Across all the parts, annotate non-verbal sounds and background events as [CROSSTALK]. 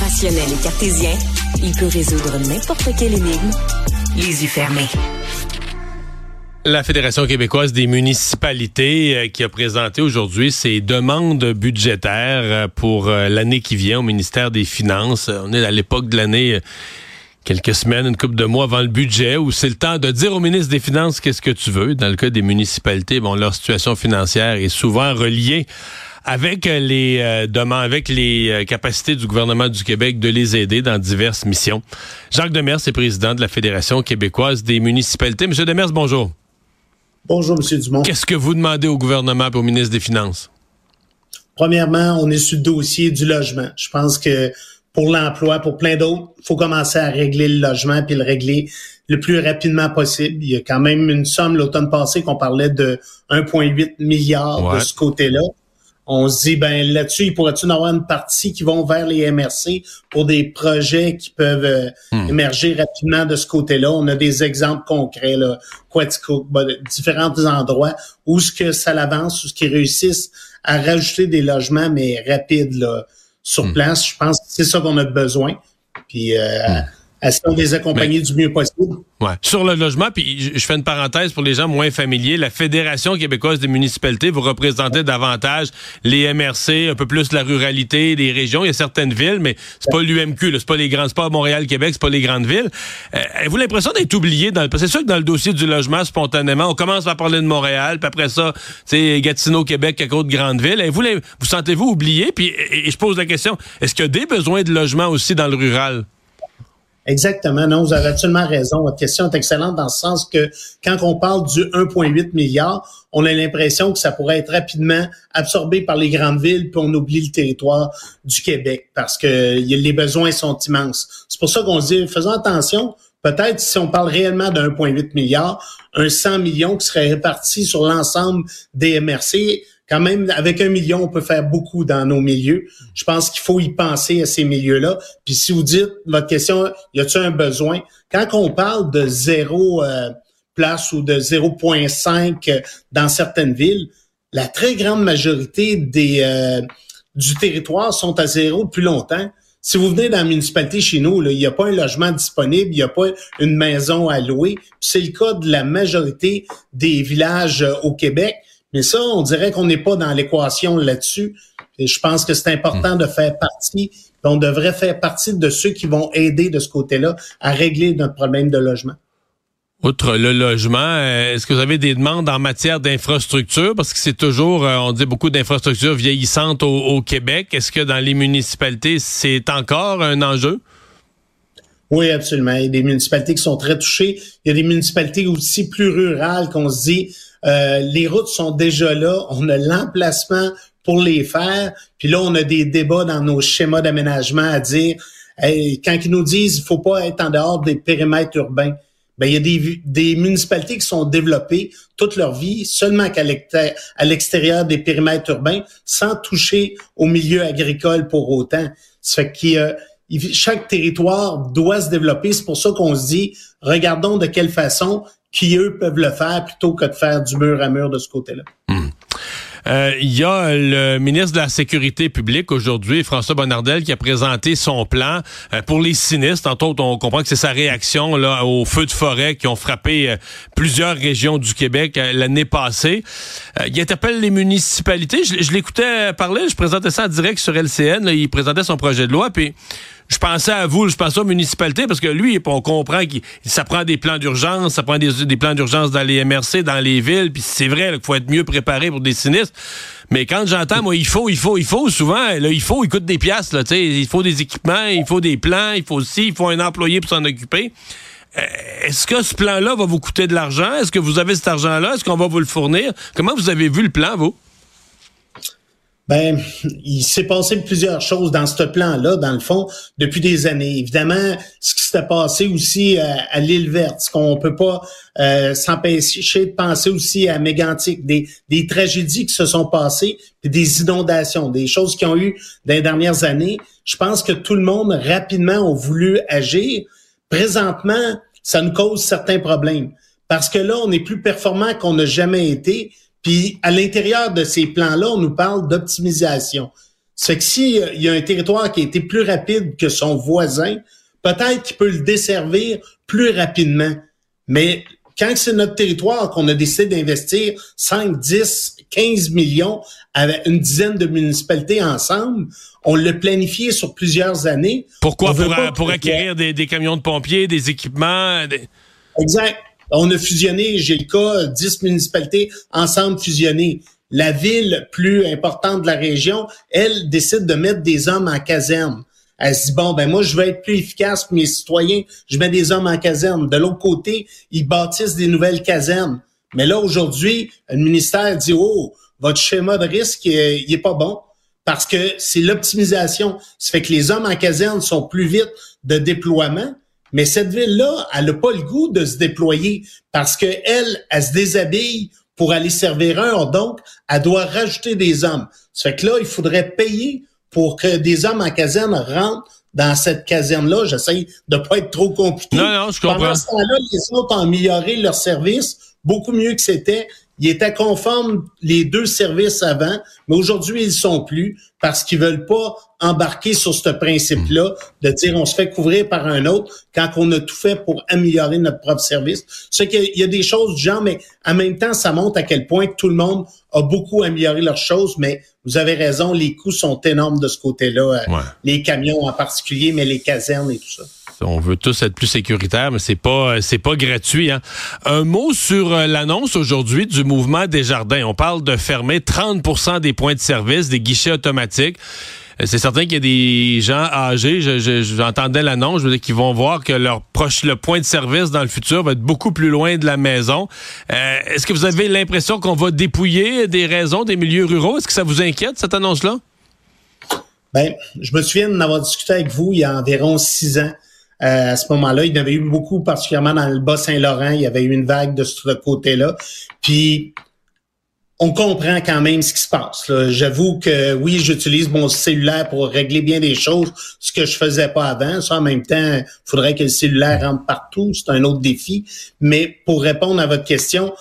Rationnel et cartésien, il peut résoudre n'importe quelle énigme, les yeux fermés. La Fédération québécoise des municipalités euh, qui a présenté aujourd'hui ses demandes budgétaires euh, pour euh, l'année qui vient au ministère des Finances. On est à l'époque de l'année quelques semaines, une couple de mois avant le budget, où c'est le temps de dire au ministre des Finances qu'est-ce que tu veux. Dans le cas des municipalités, bon, leur situation financière est souvent reliée avec les euh, demandes, avec les euh, capacités du gouvernement du Québec de les aider dans diverses missions. Jacques Demers est président de la Fédération québécoise des municipalités. Monsieur Demers, bonjour. Bonjour, Monsieur Dumont. Qu'est-ce que vous demandez au gouvernement et au ministre des Finances? Premièrement, on est sur le dossier du logement. Je pense que pour l'emploi, pour plein d'autres, il faut commencer à régler le logement puis le régler le plus rapidement possible. Il y a quand même une somme l'automne passé qu'on parlait de 1,8 milliard de ce côté-là on se dit ben là-dessus, il pourrait-tu en avoir une partie qui vont vers les MRC pour des projets qui peuvent euh, hmm. émerger rapidement de ce côté-là? On a des exemples concrets là, Quatico, différents endroits où ce que ça l'avance, où ce qu'ils réussissent à rajouter des logements mais rapides là, sur hmm. place. Je pense que c'est ça qu'on a besoin. Puis euh, hmm elles des accompagnées du mieux possible? Ouais. Sur le logement, puis je fais une parenthèse pour les gens moins familiers, la Fédération québécoise des municipalités, vous représentez davantage les MRC, un peu plus la ruralité, les régions. Il y a certaines villes, mais c'est pas l'UMQ, c'est pas les grands, c'est pas Montréal, Québec, c'est pas les grandes villes. Euh, avez-vous l'impression d'être oublié dans le, c'est sûr que dans le dossier du logement, spontanément, on commence par parler de Montréal, puis après ça, c'est Gatineau, Québec, quelques autres grandes villes. Vous, vous sentez-vous oublié? Puis, et je pose la question, est-ce qu'il y a des besoins de logement aussi dans le rural? Exactement. Non, vous avez absolument raison. Votre question est excellente dans le sens que quand on parle du 1,8 milliard, on a l'impression que ça pourrait être rapidement absorbé par les grandes villes, puis on oublie le territoire du Québec parce que les besoins sont immenses. C'est pour ça qu'on se dit, faisons attention. Peut-être si on parle réellement de 1,8 milliard, un 100 millions qui serait réparti sur l'ensemble des MRC, quand même, avec un million, on peut faire beaucoup dans nos milieux. Je pense qu'il faut y penser à ces milieux-là. Puis si vous dites, votre question, y a-t-il un besoin? Quand on parle de zéro euh, place ou de 0,5 dans certaines villes, la très grande majorité des euh, du territoire sont à zéro depuis longtemps. Si vous venez dans la municipalité chez nous, il n'y a pas un logement disponible, il n'y a pas une maison à louer. C'est le cas de la majorité des villages euh, au Québec. Mais ça, on dirait qu'on n'est pas dans l'équation là-dessus. Et je pense que c'est important de faire partie, on devrait faire partie de ceux qui vont aider de ce côté-là à régler notre problème de logement. Outre le logement, euh, est-ce que vous avez des demandes en matière d'infrastructure? Parce que c'est toujours, euh, on dit beaucoup d'infrastructures vieillissantes au, Québec. Est-ce que dans les municipalités, c'est encore un enjeu? Oui, absolument. Il y a des municipalités qui sont très touchées. Il y a des municipalités aussi plus rurales qu'on se dit, euh, les routes sont déjà là, on a l'emplacement pour les faire, puis là, on a des débats dans nos schémas d'aménagement à dire, quand ils nous disent il faut pas être en dehors des périmètres urbains, ben, il y a des, des municipalités qui sont développées toute leur vie seulement qu'à l'extérieur des périmètres urbains, sans toucher au milieu agricole pour autant. Ça fait qu'il chaque territoire doit se développer. C'est pour ça qu'on se dit, regardons de quelle façon qui, eux, peuvent le faire plutôt que de faire du mur à mur de ce côté-là. Hmm. Euh, il y a le ministre de la Sécurité publique aujourd'hui, François Bonnardel, qui a présenté son plan euh, pour les sinistres. Entre autres, on comprend que c'est sa réaction là, aux feux de forêt qui ont frappé euh, plusieurs régions du Québec l'année passée. il interpelle les municipalités. Je, l'écoutais parler, je présentais ça en direct sur LCN. il présentait son projet de loi, puis je pensais à vous, je pensais aux municipalités, parce que lui, on comprend que ça prend des plans d'urgence, ça prend des, plans d'urgence dans les MRC, dans les villes, puis c'est vrai qu'il faut être mieux préparé pour des sinistres. Mais quand j'entends, moi, il faut, il faut, il faut, souvent, là, il faut, il coûte des piastres, là, il faut des équipements, il faut des plans, il faut aussi, il faut un employé pour s'en occuper. Euh, est-ce que ce plan-là va vous coûter de l'argent? Est-ce que vous avez cet argent-là? Est-ce qu'on va vous le fournir? Comment vous avez vu le plan, vous? Ben, il s'est passé plusieurs choses dans ce plan-là, dans le fond, depuis des années. Évidemment, ce qui s'est passé aussi à, l'île verte, ce qu'on peut pas euh, s'empêcher de penser aussi à Mégantic, des, des tragédies qui se sont passées, puis des inondations, des choses qui ont eu dans les dernières années. Je pense que tout le monde rapidement a voulu agir. Présentement, ça nous cause certains problèmes parce que là, on est plus performant qu'on n'a jamais été. Puis à l'intérieur de ces plans-là, on nous parle d'optimisation. C'est que s'il y a un territoire qui a été plus rapide que son voisin, peut-être qu'il peut le desservir plus rapidement. Mais quand c'est notre territoire qu'on a décidé d'investir 5, 10, 15 millions avec une dizaine de municipalités ensemble, on l'a planifié sur plusieurs années. Pourquoi? Pour, pour, acquérir des, camions de pompiers, des équipements? Exact. On a fusionné, j'ai le cas, 10 municipalités ensemble fusionnées. La ville plus importante de la région, elle décide de mettre des hommes en caserne. Elle se dit, bon, ben moi, je vais être plus efficace pour mes citoyens, je mets des hommes en caserne. De l'autre côté, ils bâtissent des nouvelles casernes. Mais là, aujourd'hui, le ministère dit, oh, votre schéma de risque, il est pas bon parce que c'est l'optimisation. Ça fait que les hommes en caserne sont plus vite de déploiement, mais cette ville-là, elle n'a pas le goût de se déployer parce que elle, elle se déshabille pour aller servir un, donc elle doit rajouter des hommes. Ça fait que là, il faudrait payer pour que des hommes en caserne rentrent dans cette caserne-là. J'essaie de pas être trop compliqué. Non, non, je comprends. Pendant ce temps-là, les autres ont amélioré leur service beaucoup mieux que c'était. Ils étaient conformes les deux services avant, mais aujourd'hui, ils sont plus parce qu'ils veulent pas embarquer sur ce principe-là de dire on se fait couvrir par un autre quand on a tout fait pour améliorer notre propre service. C'est qu'il y a des choses du genre, mais en même temps, ça montre à quel point tout le monde a beaucoup amélioré leurs choses, mais vous avez raison, les coûts sont énormes de ce côté-là, euh, les camions en particulier, mais les casernes et tout ça. On veut tous être plus sécuritaires, mais c'est pas c'est pas gratuit. Hein. Un mot sur euh, l'annonce aujourd'hui du mouvement des jardins. On parle de fermer 30% des points de service, des guichets automatiques. Euh, c'est certain qu'il y a des gens âgés, j'entendais l'annonce, je veux dire qu'ils vont voir que leur proche, le point de service dans le futur va être beaucoup plus loin de la maison. Euh, est-ce que vous avez l'impression qu'on va dépouiller des raisons des milieux ruraux? Est-ce que ça vous inquiète, cette annonce-là? Ben, je me souviens d'en avoir discuté avec vous il y a environ six ans. Euh, à ce moment-là. Il y en avait eu beaucoup, particulièrement dans le Bas-Saint-Laurent. Il y avait eu une vague de ce côté-là. Puis, on comprend quand même ce qui se passe. J'avoue que oui, j'utilise mon cellulaire pour régler bien des choses, ce que je faisais pas avant. Ça, en même temps, faudrait que le cellulaire rentre partout. C'est un autre défi. Mais pour répondre à votre question,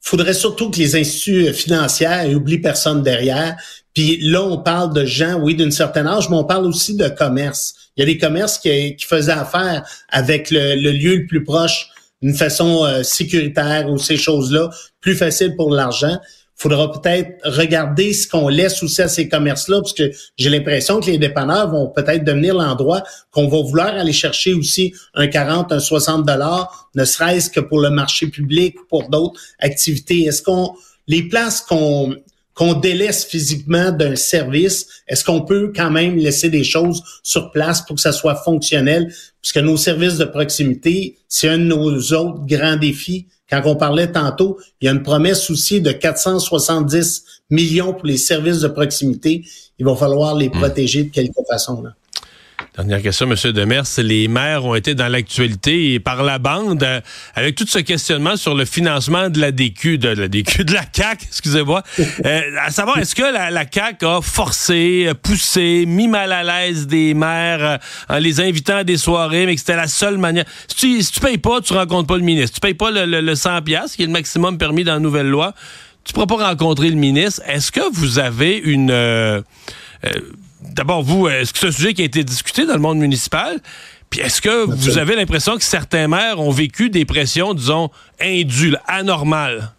faudrait surtout que les instituts financiers oublient personne derrière. Puis là, on parle de gens, oui, d'une certaine âge, mais on parle aussi de commerce. Il y a des commerces qui, faisaient affaire avec le, lieu le plus proche d'une façon euh, sécuritaire ou ces choses-là, plus facile pour l'argent. Il faudra peut-être regarder ce qu'on laisse aussi à ces commerces-là, parce que j'ai l'impression que les dépanneurs vont peut-être devenir l'endroit qu'on va vouloir aller chercher aussi un 40, un 60 dollars, ne serait-ce que pour le marché public ou pour d'autres activités. Est-ce qu'on les places qu'on qu'on délaisse physiquement d'un service, est-ce qu'on peut quand même laisser des choses sur place pour que ça soit fonctionnel? Puisque nos services de proximité, c'est un de nos autres grands défis. Quand on parlait tantôt, il y a une promesse aussi de 470 millions pour les services de proximité. Il va falloir les hmm. protéger de quelque façon. Là. Dernière question, M. Demers. Les maires ont été dans l'actualité et par la bande euh, avec tout ce questionnement sur le financement de la DQ, de la DQ, [LAUGHS] de la CAC, excusez-moi. Euh, à savoir, est-ce que la, la, CAC a forcé, poussé, mis mal à l'aise des maires euh, en les invitant à des soirées, mais que c'était la seule manière? Si tu, si payes pas, tu rencontres pas le ministre. Si tu payes pas le, le, 100 pièces, qui est le maximum permis dans la nouvelle loi, tu pourras pas rencontrer le ministre. Est-ce que vous avez une d'abord, vous, est-ce que c'est un sujet qui a été discuté dans le monde municipal? Puis est-ce que vous avez l'impression que certains maires ont vécu des pressions, disons, indues, anormales?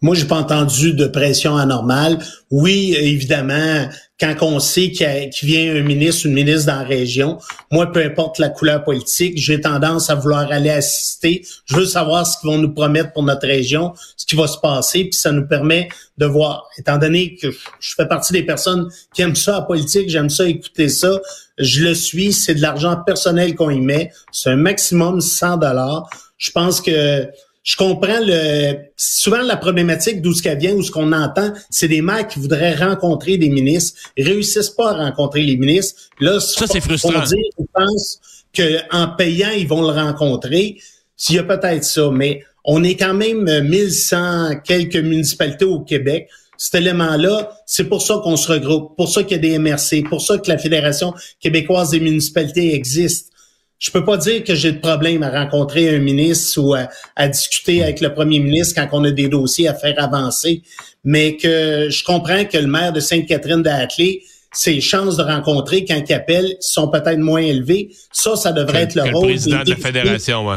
Moi, j'ai pas entendu de pression anormale. Oui, évidemment, quand on sait qu'il vient un ministre une ministre dans la région, moi, peu importe la couleur politique, j'ai tendance à vouloir aller assister. Je veux savoir ce qu'ils vont nous promettre pour notre région, ce qui va se passer, puis ça nous permet de voir. Étant donné que je fais partie des personnes qui aiment ça la politique, j'aime ça écouter ça, je le suis, c'est de l'argent personnel qu'on y met, c'est un maximum 100 dollars. Je pense que je comprends le souvent la problématique d'où ce qu'elle vient ou ce qu'on entend, c'est des maires qui voudraient rencontrer des ministres, ils réussissent pas à rencontrer les ministres. Là, ça c'est frustrant. Dire, ils pensent qu'en payant ils vont le rencontrer. S'il y a peut-être ça, mais on est quand même 1100 quelques municipalités au Québec. Cet élément-là, c'est pour ça qu'on se regroupe, pour ça qu'il y a des MRC, pour ça que la Fédération québécoise des municipalités existe je peux pas dire que j'ai de problème à rencontrer un ministre ou à, discuter avec le premier ministre quand on a des dossiers à faire avancer, mais que je comprends que le maire de Sainte-Catherine d'Athlée, ses chances de rencontrer quand il appelle sont peut-être moins élevées. Ça, ça devrait être le rôle. Le président de la fédération, ouais.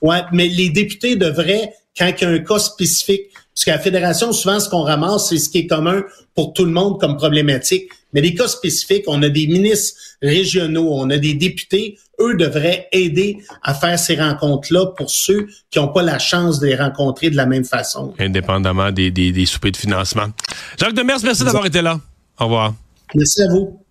Ouais, mais les députés devraient, quand il y a un cas spécifique, parce qu'à la fédération, souvent, ce qu'on ramasse, c'est ce qui est commun pour tout le monde comme problématique. Mais les cas spécifiques, on a des ministres régionaux, on a des députés, eux devraient aider à faire ces rencontres-là pour ceux qui n'ont pas la chance de les rencontrer de la même façon. Indépendamment des, des, des soupers de financement. Jacques Demers, merci d'avoir été là. Au revoir. Merci à vous.